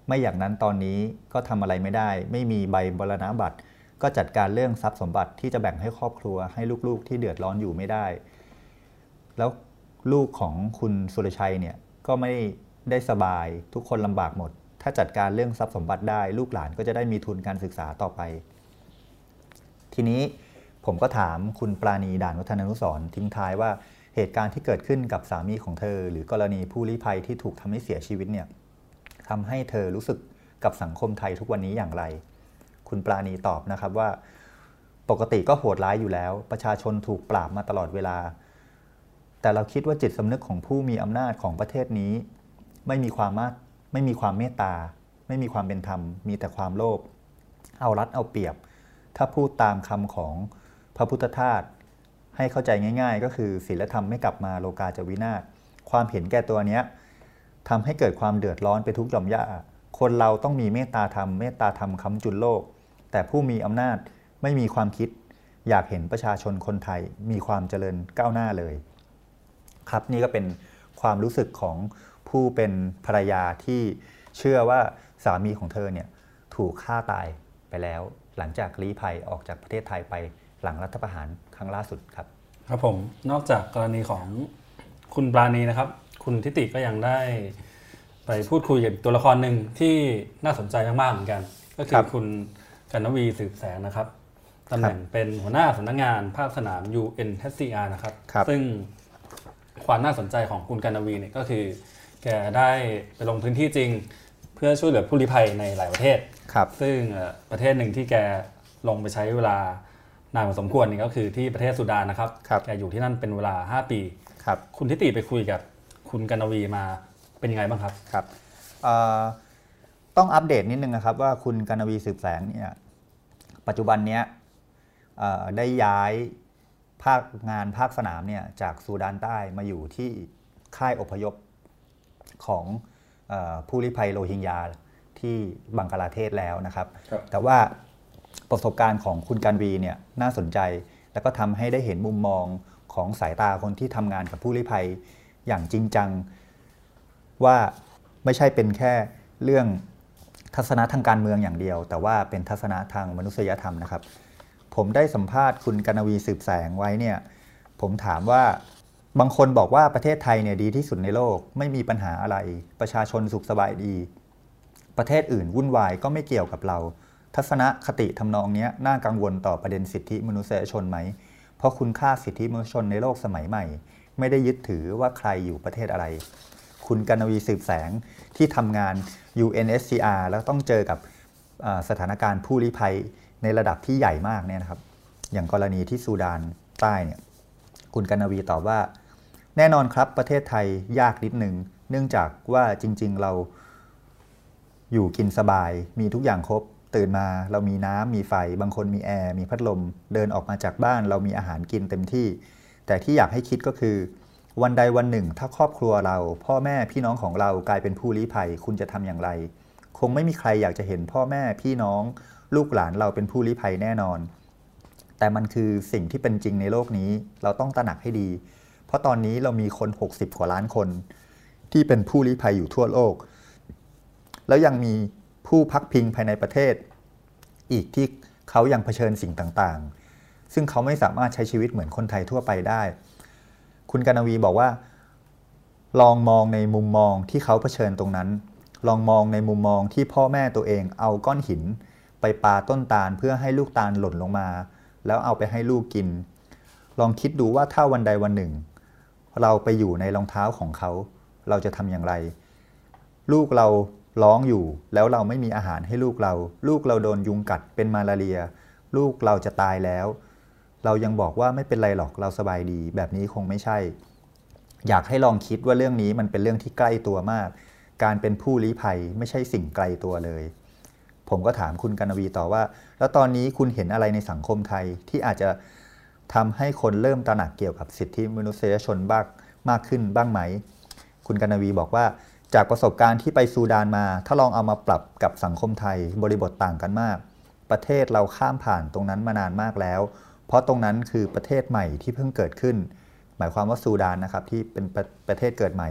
ไม่อย่างนั้นตอนนี้ก็ทำอะไรไม่ได้ ไม่มีใบบรณาบัตร ก็จัดการเรื่องทรัพย์สมบัติที่จะแบ่งให้ครอบครัว ให้ลูกๆ ที่เดือดร้อนอยู่ไม่ได้ แล้วลูกของคุณสุรชัยเนี่ยก็ไม่ได้สบายทุกคนลำบากหมด ถ้าจัดการเรื่องทรัพย์สมบัติได้ ลูกหลานก็จะได้มีทุนการศึกษาต่อไป ทีนี้ผมก็ถามคุณปราณีด่านวัฒนานุสรทิ้งท้ายว่า เหตุการณ์ที่เกิดขึ้นกับสามีของเธอ หรือกรณีผู้ลี้ภัยที่ถูกทำให้เสียชีวิตเนี่ยทำให้เธอรู้สึกกับสังคมไทยทุกวันนี้อย่างไร คุณปราณีตอบนะครับว่า ปกติก็โหดร้ายอยู่แล้ว ประชาชนถูกปราบมาตลอดเวลา แต่เราคิดว่าจิตสำนึกของผู้มีอำนาจของประเทศนี้ ไม่มีความมาไม่มีความเมตตา ไม่มีความเป็นธรรม มีแต่ความโลภเอารัดเอาเปรียบ ถ้าพูดตามคำของพระพุทธทาส ให้เข้าใจง่าย ๆ ก็คือศีลธรรมไม่กลับมาโลกาจะวินาศความเห็นแก่ตัวเนี้ยทำให้เกิดความเดือดร้อนไปทุกหย่อมย่าคนเราต้องมีเมตตาธรรมเมตตาธรรมค้ำจุนโลก แต่ผู้มีอำนาจไม่มีความคิด อยากเห็นประชาชนคนไทยมีความเจริญก้าวหน้าเลย ครับนี่ก็เป็นความรู้สึกของผู้เป็นภรรยาที่เชื่อว่าสามีของเธอเนี่ยถูกฆ่าตายไปแล้ว หลังจากลี้ภัยออกจากประเทศไทยไปหลังรัฐประหาร ครั้งล่าสุดครับ ครับผมนอกจากกรณีของคุณปราณีนะครับ คุณทิติก็ยังได้ไปพูดคุยกับตัวละครหนึ่งที่น่าสนใจมากๆเหมือนกัน ก็คือคุณกันวีสืบแสงนะครับตำแหน่งเป็นหัวหน้าสำนักงานภาคสนาม UNHCR นะครับรบซึ่งความน่าสนใจของคุณกันวีเนี่ยก็คือ แกได้ไปลงพื้นที่จริง เพื่อช่วยเหลือผู้ลี้ภัยในหลายประเทศครับซึ่งประเทศหนึ่งที่แกลงไปใช้เวลา นานพอสมควรนี่ก็คือที่ประเทศสุดานนะครับรบแกอยู่ที่นั่นเป็นเวลา 5 ปีครับคุณทิติไปคุยกับคุณกันวีมาเป็นยังไงบ้างครับครับต้องอัปเดตนิดนึงนะครับว่าคุณกันวีสืบแสงเนี่ยปัจจุบันนี้ได้ย้ายภาคงานภาคสนามเนี่ยจากซูดานใต้มาอยู่ที่ค่ายอพยพของผู้ลี้ภัยโรฮิงญาที่บังกลาเทศแล้วนะครับรบแต่ว่า ประสบการณ์ของคุณกันวีเนี่ยน่าสนใจ แล้วก็ทำให้ได้เห็นมุมมองของสายตาคนที่ทำงานกับผู้ลี้ภัยอย่างจริงจัง ว่าไม่ใช่เป็นแค่เรื่องทัศนะทางการเมืองอย่างเดียว แต่ว่าเป็นทัศนะทางมนุษยธรรมนะครับ ผมได้สัมภาษณ์คุณกนวีสืบแสงไว้เนี่ยผมถามว่าบางคนบอกว่าประเทศไทยเนี่ยดีที่สุดในโลกไม่มีปัญหาอะไร ประชาชนสุขสบายดี ประเทศอื่นวุ่นวายก็ไม่เกี่ยวกับเรา ทัศนคติทำนองนี้น่ากังวลต่อประเด็นสิทธิมนุษยชนไหม เพราะคุณค่าสิทธิมนุษยชนในโลกสมัยใหม่ ไม่ได้ยึดถือว่าใครอยู่ประเทศอะไร คุณกนวีสืบแสงที่ทำงาน UNSCR แล้วต้องเจอกับสถานการณ์ผู้ลี้ภัยในระดับที่ใหญ่มากเนี่ยนะครับ อย่างกรณีที่ซูดานใต้เนี่ย คุณกนวีตอบว่า แน่นอนครับประเทศไทยยากนิดนึงเนื่องจากว่าจริง ๆ เราอยู่กินสบายมีทุกอย่างครบ ตื่นมาเรามีน้ำมีไฟ บางคนมีแอร์มีพัดลม เดินออกมาจากบ้าน เรามีอาหารกินเต็มที่ แต่ที่อยากให้คิดก็คือ วันใดวันหนึ่ง ถ้าครอบครัวเรา พ่อแม่พี่น้องของเรากลายเป็นผู้ลี้ภัย คุณจะทำอย่างไร คงไม่มีใครอยากจะเห็นพ่อแม่พี่น้อง ลูกหลานเราเป็นผู้ลี้ภัยแน่นอน แต่มันคือสิ่งที่เป็นจริงในโลกนี้ เราต้องตระหนักให้ดี เพราะตอนนี้เรามีคน 60 กว่าล้านคน ที่เป็นผู้ลี้ภัยอยู่ทั่วโลก แล้วยังมี ผู้พักพิงภายในประเทศ อีกที่เขายังเผชิญสิ่งต่างๆ ซึ่งเขาไม่สามารถใช้ชีวิตเหมือนคนไทยทั่วไปได้ คุณกนวีบอกว่า ลองมองในมุมมองที่เขาเผชิญตรงนั้น ลองมองในมุมมองที่พ่อแม่ตัวเองเอาก้อนหิน ไปปาต้นตาลเพื่อให้ลูกตาลหล่นลงมา แล้วเอาไปให้ลูกกิน ลองคิดดูว่าถ้าวันใดวันหนึ่ง เราไปอยู่ในรองเท้าของเขา เราจะทำอย่างไร ลูกเรา ร้องอยู่ แล้วเราไม่มีอาหารให้ลูกเรา ลูกเราโดนยุงกัดเป็นมาลาเรีย ลูกเราจะตายแล้ว เรายังบอกว่าไม่เป็นไรหรอกเราสบายดี แบบนี้คงไม่ใช่ อยากให้ลองคิดว่าเรื่องนี้มันเป็นเรื่องที่ใกล้ตัวมาก การเป็นผู้ลี้ภัยไม่ใช่สิ่งไกลตัวเลย ผมก็ถามคุณกนวีต่อว่า แล้วตอนนี้คุณเห็นอะไรในสังคมไทยที่อาจจะทำให้คนเริ่มตระหนักเกี่ยวกับสิทธิมนุษยชนบ้างมากขึ้นบ้างไหม คุณกนวีบอกว่า จากประสบการณ์ที่ไปซูดานมา ถ้าลองเอามาปรับกับสังคมไทยบริบทต่างกันมาก ประเทศเราข้ามผ่านตรงนั้นมานานมากแล้ว เพราะตรงนั้นคือประเทศใหม่ที่เพิ่งเกิดขึ้น หมายความว่าซูดานนะครับที่เป็นประประเทศเกิดใหม่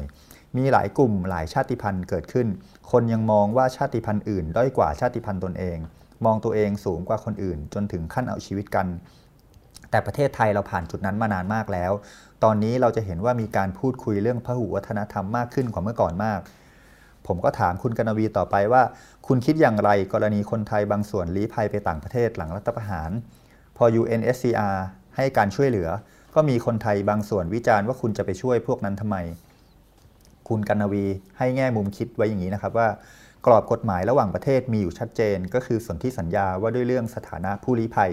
มีหลายกลุ่มหลายชาติพันธุ์เกิดขึ้น คนยังมองว่าชาติพันธุ์อื่น ด้อยกว่าชาติพันธุ์ตนเอง มองตัวเองสูงกว่าคนอื่น จนถึงขั้นเอาชีวิตกัน แต่ประเทศไทยเราผ่านจุดนั้นมานานมากแล้ว ตอนนี้เราจะเห็นว่ามีการพูดคุยเรื่องพหุวัฒนธรรมมากขึ้นกว่าเมื่อก่อนมาก ผมก็ถามคุณกนวีต่อไปว่า คุณคิดอย่างไรกรณีคนไทยบางส่วนลี้ภัยไปต่างประเทศหลังรัฐประหาร พอ UNSCR ให้การช่วยเหลือ ก็มีคนไทยบางส่วนวิจารณ์ว่าคุณจะไปช่วยพวกนั้นทำไม คุณกนวีให้แง่มุมคิดไว้อย่างนี้นะครับว่ากรอบกฎหมายระหว่างประเทศมีอยู่ชัดเจน ก็คือสนธิสัญญาว่าด้วยเรื่องสถานะผู้ลี้ภัย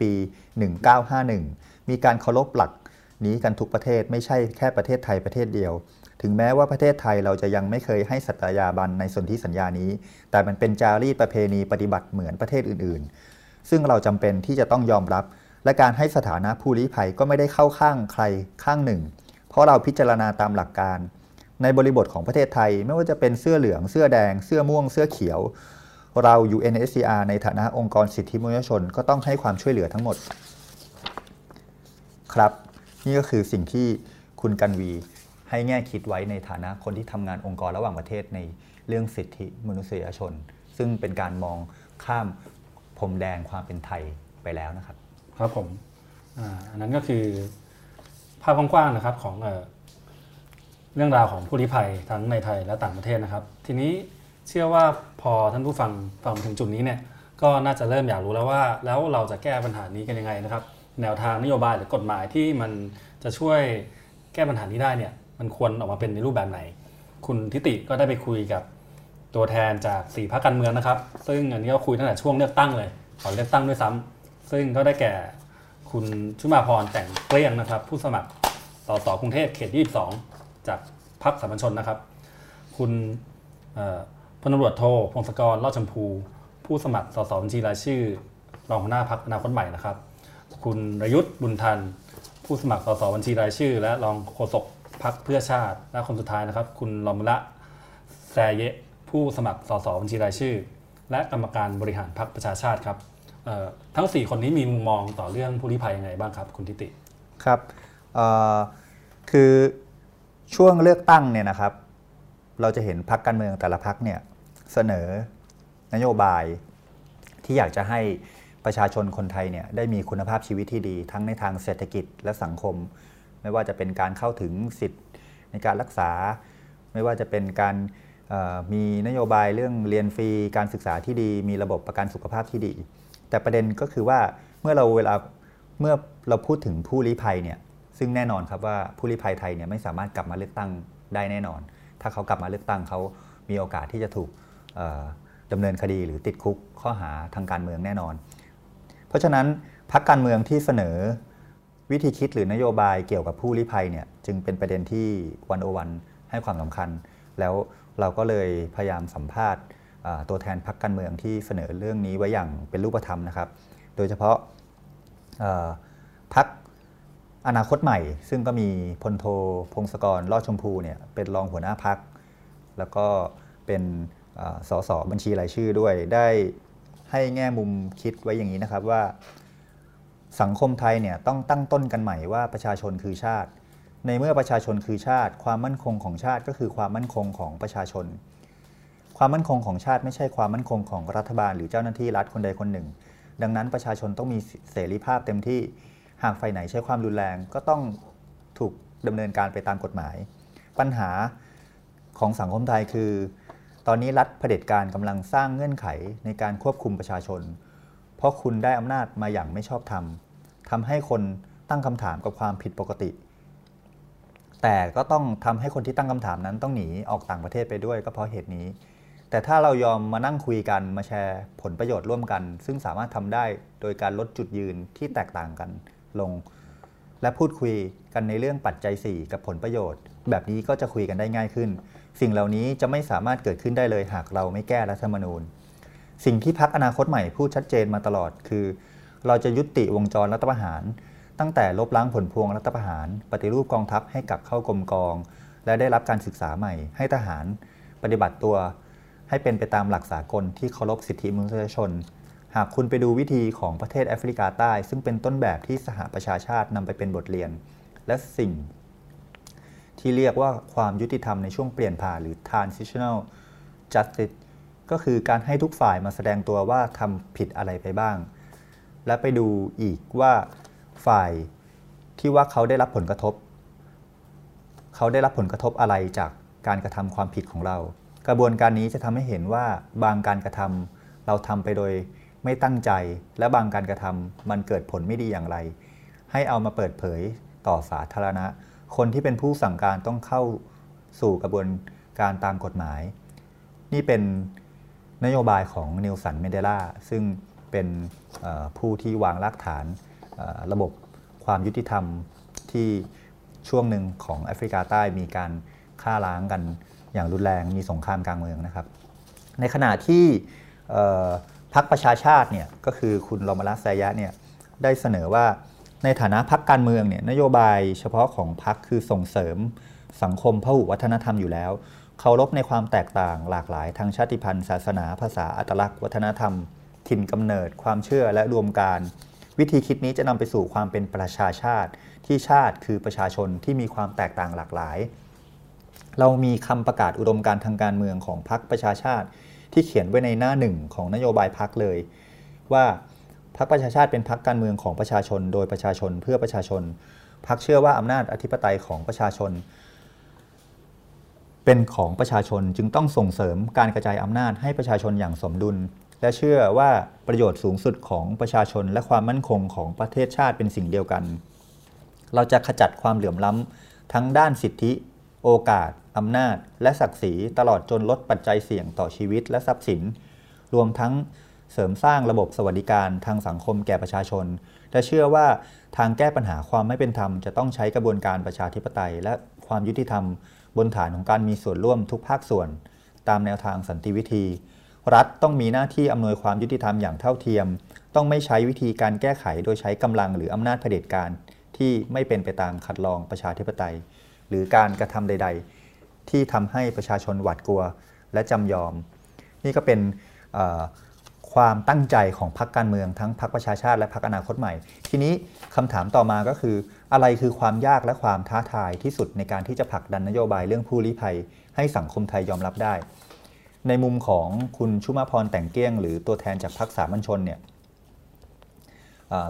ปี 1951 มีการเคารพหลัก นี้กันทุกประเทศไม่ใช่แค่ประเทศไทยประเทศเดียว ถึงแม้ว่าประเทศไทยเราจะยังไม่เคยให้สัตยาบันในสนธิสัญญานี้ แต่มันเป็นจารีตประเพณีปฏิบัติเหมือนประเทศอื่นๆ ซึ่งเราจำเป็นที่จะต้องยอมรับ และการให้สถานะผู้ลี้ภัยก็ไม่ได้เข้าข้างใครข้างหนึ่ง เพราะเราพิจารณาตามหลักการ ในบริบทของประเทศไทยไม่ว่าจะเป็นเสื้อเหลืองเสื้อแดง เสื้อม่วงเสื้อเขียวเรา UNSCR ในฐานะองค์กรสิทธิมนุษยชนก็ต้องให้ความช่วยเหลือทั้งหมด ครับ นี่ก็คือสิ่งที่คุณกันวีให้แง่คิดไว้ในฐานะคนที่ทำงานองค์กรระหว่างประเทศในเรื่องสิทธิมนุษยชน ซึ่งเป็นการมองข้ามพรมแดงความเป็นไทยไปแล้วนะครับ ครับผมอันนั้นก็คือภาพกว้างๆนะครับของเอเรื่องราวของผู้ลี้ภัยทั้งในไทยและต่างประเทศนะครับ ทีนี้เชื่อว่าพอท่านผู้ฟังฟังถึงจุดนี้เนี่ยก็น่าจะเริ่มอยากรู้แล้วว่า แล้วเราจะแก้ปัญหานี้กันยังไงนะครับ แนวทางนโยบายหรือกฎหมายที่มันจะช่วยแก้ปัญหานี้ได้เนี่ยมันควรออกมาเป็นในรูปแบบไหน คุณทิติก็ได้ไปคุยกับตัวแทนจากสี่พรรคการเมืองนะครับ ซึ่งอันนี้ก็คุยตั้งแต่ช่วงเลือกตั้งเลยก่อนเลือกตั้งด้วยซ้ำซึ่งก็ได้แก่คุณชุมาพรแต่งเกลี้ยงนะครับ ผู้สมัครสสกรุงเทพเขต 22 จากพรรคสามัญชนนะครับ คุณพลตำรวจโทพงศกรลอดชมพู ผู้สมัครสสบัญชีรายชื่อ รองหัวหน้าพรรคอนาคตใหม่นะครับ คุณรยุทธ์บุญทัน ผู้สมัครสสบัญชีรายชื่อ และรองโฆษกพักเพื่อชาติ และคนสุดท้ายนะครับ คุณลอมละแซเยะผู้สมัครสสบัญชีรายชื่อ และกรรมการบริหารพรรคประชาชาติครับทั้ง 4 คนนี้มีมุมมองต่อเรื่องผู้ลี้ภัยยังไงบ้างครับ คุณทิติครับคือช่วงเลือกตั้งเนี่ยนะครับ เราจะเห็นพรรคการเมืองแต่ละพรรคเนี่ยเสนอนโยบายที่อยากจะให้ ประชาชนคนไทยเนี่ยได้มีคุณภาพชีวิตที่ดี ทั้งในทางเศรษฐกิจและสังคม ไม่ว่าจะเป็นการเข้าถึงสิทธิ์ในการรักษา ไม่ว่าจะเป็นการมีนโยบายเรื่องเรียนฟรีการศึกษาที่ดี มีระบบประกันสุขภาพที่ดี แต่ประเด็นก็คือว่าเมื่อเราเวลาเมื่อเราพูดถึงผู้ลี้ภัยเนี่ยซึ่งแน่นอนครับว่าผู้ลี้ภัยไทยเนี่ยไม่สามารถกลับมาเลือกตั้งได้แน่นอน ถ้าเขากลับมาเลือกตั้งเขามีโอกาสที่จะถูกดำเนินคดีหรือติดคุกข้อหาทางการเมืองแน่นอน เพราะฉะนั้นพรรคการเมืองที่เสนอวิธีคิดหรือนโยบายเกี่ยวกับผู้ลี้ภัยเนี่ยจึงเป็นประเด็นที่วันโอวันให้ความสำคัญ แล้วเราก็เลยพยายามสัมภาษณ์ตัวแทนพรรคการเมืองที่เสนอเรื่องนี้ไว้อย่างเป็นรูปธรรมนะครับ โดยเฉพาะพรรคอนาคตใหม่ ซึ่งก็มีพลโทพงศกรลอดชมพูเนี่ยเป็นรองหัวหน้าพักแล้วก็เป็นสสบัญชีรายชื่อด้วยได้ ให้แง่มุมคิดไว้อย่างนี้นะครับว่า สังคมไทยเนี่ยต้องตั้งต้นกันใหม่ว่าประชาชนคือชาติ ในเมื่อประชาชนคือชาติ ความมั่นคงของชาติก็คือความมั่นคงของประชาชน ความมั่นคงของชาติไม่ใช่ความมั่นคงของรัฐบาล หรือเจ้าหน้าที่รัฐคนใดคนหนึ่ง ดังนั้นประชาชนต้องมีเสรีภาพเต็มที่หากฝ่ายไหนใช้ความรุนแรงก็ต้องถูกดำเนินการไปตามกฎหมาย ปัญหาของสังคมไทยคือ ตอนนี้รัฐเผด็จการกำลังสร้างเงื่อนไขในการควบคุมประชาชน เพราะคุณได้อำนาจมาอย่างไม่ชอบธรรมทำให้คนตั้งคำถามกับความผิดปกติ แต่ก็ต้องทำให้คนที่ตั้งคำถามนั้นต้องหนีออกต่างประเทศไปด้วยก็เพราะเหตุนี้ แต่ถ้าเรายอมมานั่งคุยกันมาแชร์ผลประโยชน์ร่วมกัน ซึ่งสามารถทำได้โดยการลดจุดยืนที่แตกต่างกันลง และพูดคุยกันในเรื่องปัจจัย 4 กับผลประโยชน์ แบบนี้ก็จะคุยกันได้ง่ายขึ้น สิ่งเหล่านี้จะไม่สามารถเกิดขึ้นได้เลยหากเราไม่แก้รัฐธรรมนูญ สิ่งที่พักอนาคตใหม่พูดชัดเจนมาตลอดคือ เราจะยุติวงจรรัฐประหาร ตั้งแต่ลบล้างผลพวงรัฐประหาร ปฏิรูปกองทัพให้กลับเข้ากรมกอง และได้รับการศึกษาใหม่ ให้ทหาร ปฏิบัติตัว ให้เป็นไปตามหลักสากลที่เคารพสิทธิมนุษยชน หากคุณไปดูวิธีของประเทศแอฟริกาใต้ ซึ่งเป็นต้นแบบที่สหประชาชาตินำไปเป็นบทเรียน และสิ่ง ที่เรียกว่าความยุติธรรมในช่วงเปลี่ยนผ่านหรือ transitional justice ก็คือการให้ทุกฝ่ายมาแสดงตัวว่าทำผิดอะไรไปบ้าง และไปดูอีกว่าฝ่ายที่ว่าเขาได้รับผลกระทบ เขาได้รับผลกระทบอะไรจากการกระทำความผิดของเรา กระบวนการนี้จะทำให้เห็นว่าบางการกระทำเราทำไปโดยไม่ตั้งใจ และบางการกระทำมันเกิดผลไม่ดีอย่างไร ให้เอามาเปิดเผยต่อสาธารณะ คนที่เป็นผู้สั่งการต้องเข้าสู่กระบวนการตามกฎหมาย นี่เป็นนโยบายของนิวสันเมเดล่าซึ่งเป็นผู้ที่วางรากฐานระบบความยุติธรรมที่ช่วงหนึ่งของแอฟริกาใต้มีการฆ่าล้างกันอย่างรุนแรงมีสงครามกลางเมืองนะครับ ในขณะที่พรรคประชาชาติเนี่ยก็คือคุณลอมาลัสไซยะเนี่ยได้เสนอว่า ในฐานะพรรคการเมืองเนี่ยนโยบายเฉพาะของพรรคคือส่งเสริมสังคมพหุวัฒนธรรมอยู่แล้วเคารพในความแตกต่างหลากหลายทางชาติพันธุ์ ศาสนาภาษาอัตลักษณ์ วัฒนธรรม ถิ่นกำเนิด ความเชื่อและรวมการ วิธีคิดนี้จะนำไปสู่ความเป็นประชาชาติ ที่ชาติคือประชาชนที่มีความแตกต่างหลากหลาย เรามีคำประกาศอุดมการทางการเมืองของพรรคประชาชาติ ที่เขียนไว้ในหน้าหนึ่งของนโยบายพรรคเลย ว่า พรรคประชาชาติเป็นพรรคการเมืองของประชาชน โดยประชาชนเพื่อประชาชนพรรคเชื่อว่าอำนาจอธิปไตยของประชาชน เป็นของประชาชนจึงต้องส่งเสริมการกระจายอำนาจให้ประชาชนอย่างสมดุล และเชื่อว่าประโยชน์สูงสุดของประชาชนและความมั่นคงของประเทศชาติเป็นสิ่งเดียวกัน เราจะขจัดความเหลื่อมล้ำทั้งด้านสิทธิ โอกาสอำนาจ และศักดิ์ศรีตลอดจนลดปัจจัยเสี่ยงต่อชีวิตและทรัพย์สิน รวมทั้ง เสริมสร้างระบบสวัสดิการทางสังคมแก่ประชาชนและเชื่อว่าทางแก้ปัญหาความไม่เป็นธรรมจะต้องใช้กระบวนการประชาธิปไตย และความยุติธรรม บนฐานของการมีส่วนร่วมทุกภาคส่วน ตามแนวทางสันติวิธี รัฐต้องมีหน้าที่อำนวยความยุติธรรมอย่างเท่าเทียม ต้องไม่ใช้วิธีการแก้ไขโดยใช้กำลังหรืออำนาจเผด็จการ ที่ไม่เป็นไปตามขัดลองประชาธิปไตย หรือการกระทำใด ๆ ที่ทำให้ประชาชนหวาดกลัวและจำยอม นี่ก็เป็น ความตั้งใจของพรรคการเมืองทั้งพรรคประชาชาติและพรรคอนาคตใหม่ ทีนี้คำถามต่อมาก็คือ อะไรคือความยากและความท้าทายที่สุดในการที่จะผลักดันนโยบายเรื่องผู้ลี้ภัย ให้สังคมไทยยอมรับได้ ในมุมของคุณชุมาพรแต่งเกี้ยง หรือตัวแทนจากพรรคสามัญชนเนี่ย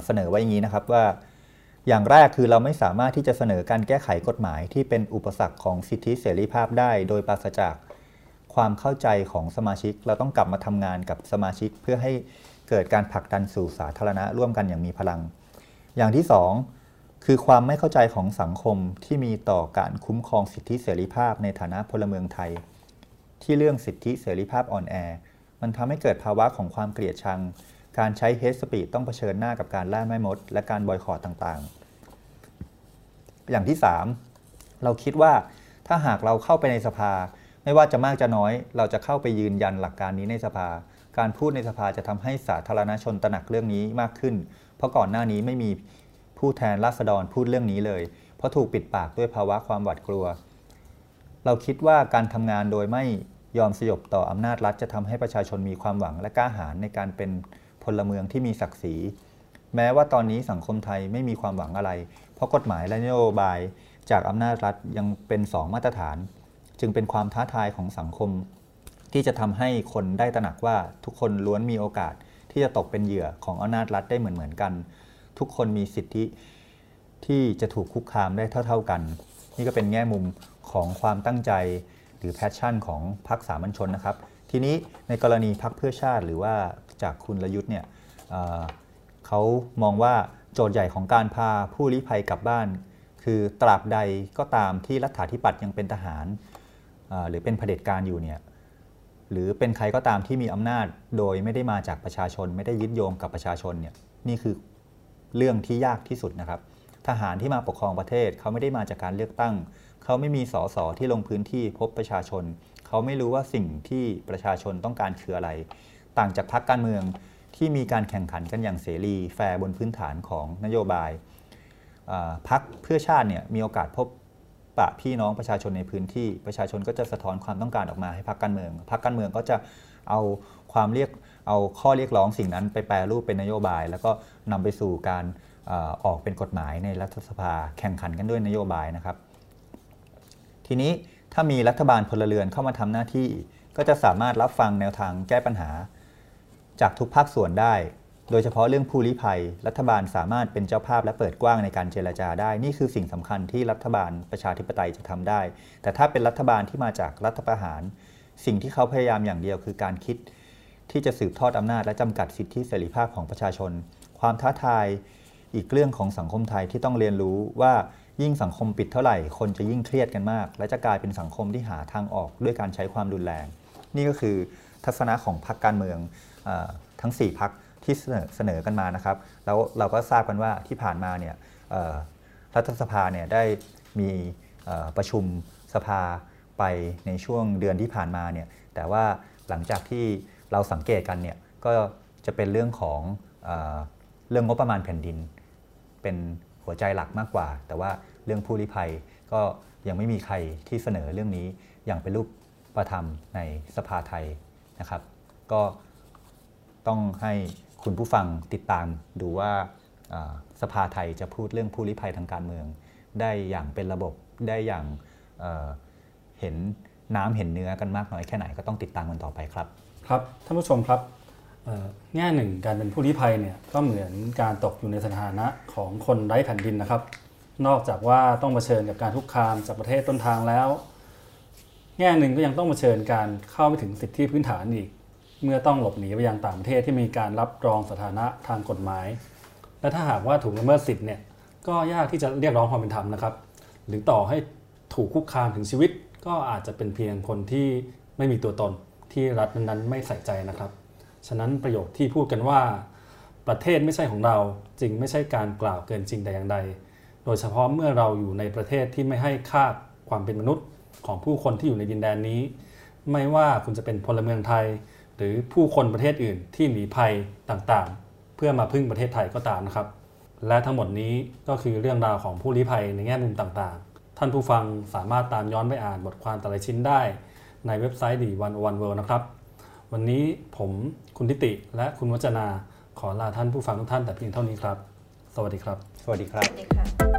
เสนอไว้อย่างนี้นะครับว่าอย่างแรกคือเราไม่สามารถที่จะเสนอการแก้ไขกฎหมายที่เป็นอุปสรรคของสิทธิเสรีภาพได้ โดยปราศจาก ความเข้าใจของสมาชิก เราต้องกลับมาทำงานกับสมาชิก เพื่อให้เกิดการผลักดันสู่สาธารณะร่วมกันอย่างมีพลัง อย่างที่สองคือความไม่เข้าใจของสังคมที่มีต่อการคุ้มครองสิทธิเสรีภาพในฐานะพลเมืองไทย ที่เรื่องสิทธิเสรีภาพอ่อนแอ มันทำให้เกิดภาวะของความเกลียดชัง การใช้เฮสปีดต้องเผชิญหน้ากับการล่าแม่มด และการบอยคอรตต่างๆ อย่างที่ 3 เราคิดว่าถ้าหากเราเข้าไปในสภา ไม่ว่าจะมากจะน้อย เราจะเข้าไปยืนยันหลักการนี้ในสภา การพูดในสภาจะทำให้สาธารณชนตระหนักเรื่องนี้มากขึ้น เพราะก่อนหน้านี้ไม่มีผู้แทนราษฎรพูดเรื่องนี้เลย เพราะถูกปิดปากด้วยภาวะความหวาดกลัว เราคิดว่าการทำงานโดยไม่ยอมสยบต่ออำนาจรัฐจะทำให้ประชาชนมีความหวังและกล้าหาญในการเป็นพลเมืองที่มีศักดิ์ศรี แม้ว่าตอนนี้สังคมไทยไม่มีความหวังอะไร เพราะกฎหมายและนโยบายจากอำนาจรัฐยังเป็นสองมาตรฐาน จึงเป็นความท้าทายของสังคม ที่จะทำให้คนได้ตระหนักว่าทุกคนล้วนมีโอกาสที่จะตกเป็นเหยื่อของอำนาจรัฐได้เหมือนเหมือนๆกัน ทุกคนมีสิทธิที่จะถูกคุกคามได้เท่าๆกัน นี่ก็เป็นแง่มุมของความตั้งใจหรือแพชชั่นของพรรคสามัญชนนะครับ ทีนี้ในกรณีพรรคเพื่อชาติหรือว่าจากคุณรยุทธ์เนี่ยเเขามองว่าโจทย์ใหญ่ของการพาผู้ลี้ภัยกลับบ้าน คือตราบใดก็ตามที่รัฐาธิปัตย์ยังเป็นทหาร หรือเป็นเผด็จการอยู่เนี่ยหรือเป็นใครก็ตามที่มีอำนาจโดยไม่ได้มาจากประชาชน ไม่ได้ยึดโยงกับประชาชนเนี่ยนี่คือเรื่องที่ยากที่สุดนะครับ ทหารที่มาปกครองประเทศเขาไม่ได้มาจากการเลือกตั้ง เขาไม่มีสสที่ลงพื้นที่พบประชาชน เขาไม่รู้ว่าสิ่งที่ประชาชนต้องการคืออะไร ต่างจากพรรคการเมืองที่มีการแข่งขันกันอย่างเสรีแฟร์บนพื้นฐานของนโยบายพรรคเพื่อชาติเนี่ยมีโอกาสพบ ปะพี่น้องประชาชนในพื้นที่ ประชาชนก็จะสะท้อนความต้องการออกมาให้พรรคการเมืองพรรคการเมืองก็จะเอาความเรียกเอาข้อเรียกร้องสิ่งนั้นไปแปรรูปเป็นนโยบาย แล้วก็นำไปสู่การอออกเป็นกฎหมายในรัฐสภาแข่งขันกันด้วยนโยบายนะครับ ทีนี้ถ้ามีรัฐบาลพลเรือนเข้ามาทำหน้าที่ ก็จะสามารถรับฟังแนวทางแก้ปัญหา จากทุกภาคส่วนได้ โดยเฉพาะเรื่องผู้ลี้ภัย รัฐบาลสามารถเป็นเจ้าภาพและเปิดกว้างในการเจรจาได้ นี่คือสิ่งสำคัญที่รัฐบาลประชาธิปไตยจะทำได้ แต่ถ้าเป็นรัฐบาลที่มาจากรัฐประหาร สิ่งที่เขาพยายามอย่างเดียวคือการคิด ที่จะสืบทอดอำนาจและจำกัดสิทธิเสรีภาพของประชาชน ความท้าทายอีกเรื่องของสังคมไทยที่ต้องเรียนรู้ว่ายิ่งสังคมปิดเท่าไหร่ คนจะยิ่งเครียดกันมาก และจะกลายเป็นสังคมที่หาทางออกด้วยการใช้ความรุนแรง นี่ก็คือทัศนะของพรรคการเมืองอทั้ง 4พรรค ที่เสนอเสนอกันมานะครับ แล้วเราก็ทราบกันว่าที่ผ่านมาเนี่ยรัฐสภาเนี่ยได้มีประชุมสภาไปในช่วงเดือนที่ผ่านมาเนี่ยแต่ว่าหลังจากที่เราสังเกตกันเนี่ยก็จะเป็นเรื่องของเออเรื่องงบประมาณแผ่นดิน เป็นหัวใจหลักมากกว่า แต่ว่าเรื่องผู้ลี้ภัยก็ยังไม่มีใครที่เสนอเรื่องนี้อย่างเป็นรูปประธรรมในสภาไทยนะครับ ก็ต้องให้ คุณผู้ฟังติดตามดูว่าสภาไทยจะพูดเรื่องผู้ลี้ภัยทางการเมือง ได้อย่างเป็นระบบได้อย่างเเห็นน้ำเห็นเนื้อกันมากน้อยแค่ไหนก็ต้องติดตามกันต่อไปครับ ครับท่านผู้ชมครับแง่หนึ่งการเป็นผู้ลี้ภัยเนี่ยก็เหมือนการตกอยู่ในสถานะของคนไร้แผ่นดินนะครับ นอกจากว่าต้องเผชิญกับการคุกคามจากประเทศต้นทางแล้ว แง่หนึ่งก็ยังต้องเผชิญการเข้าไม่ถึงสิทธิพื้นฐานอีก เมื่อต้องหลบหนีไปยังต่างประเทศที่มีการรับรองสถานะทางกฎหมาย และถ้าหากว่าถูกละเมิดสิทธิ์เนี่ยก็ยากที่จะเรียกร้องความเป็นธรรมนะครับ หรือต่อให้ถูกคุกคามถึงชีวิต ก็อาจจะเป็นเพียงคนที่ไม่มีตัวตนที่รัฐนั้นๆไม่ใส่ใจนะครับ ฉะนั้นประโยคที่พูดกันว่า ประเทศไม่ใช่ของเราจึงไม่ใช่การกล่าวเกินจริงแต่อย่างใด โดยเฉพาะเมื่อเราอยู่ในประเทศที่ไม่ให้ค่าความเป็นมนุษย์ของผู้คนที่อยู่ในดินแดนนี้ ไม่ว่าคุณจะเป็นพลเมืองไทย หรือผู้คนประเทศอื่นที่หนีภัยต่างๆ เพื่อมาพึ่งประเทศไทยก็ตามนะครับ และทั้งหมดนี้ก็คือเรื่องราวของผู้ลี้ภัยในแง่มุมต่างๆ ท่านผู้ฟังสามารถตามย้อนไปอ่านบทความแต่ละชิ้นได้ ในเว็บไซต์ดีวันวันเวิลด์นะครับ วันนี้ผมคุณทิติและคุณวัจนาขอลาท่านผู้ฟังทุกท่านแต่เพียงเท่านี้ครับ สวัสดีครับ สวัสดีครับ